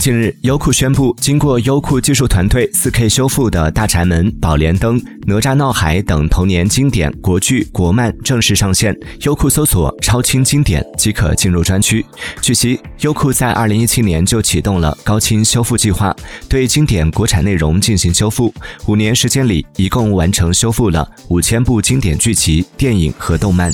近日，优酷宣布，经过优酷技术团队 4K 修复的《大宅门》《宝莲灯》《哪吒闹海》等童年经典国剧国漫正式上线。优酷搜索“超清经典”即可进入专区。据悉，优酷在2017年就启动了高清修复计划，对经典国产内容进行修复。五年时间里，一共完成修复了五千部经典剧集、电影和动漫。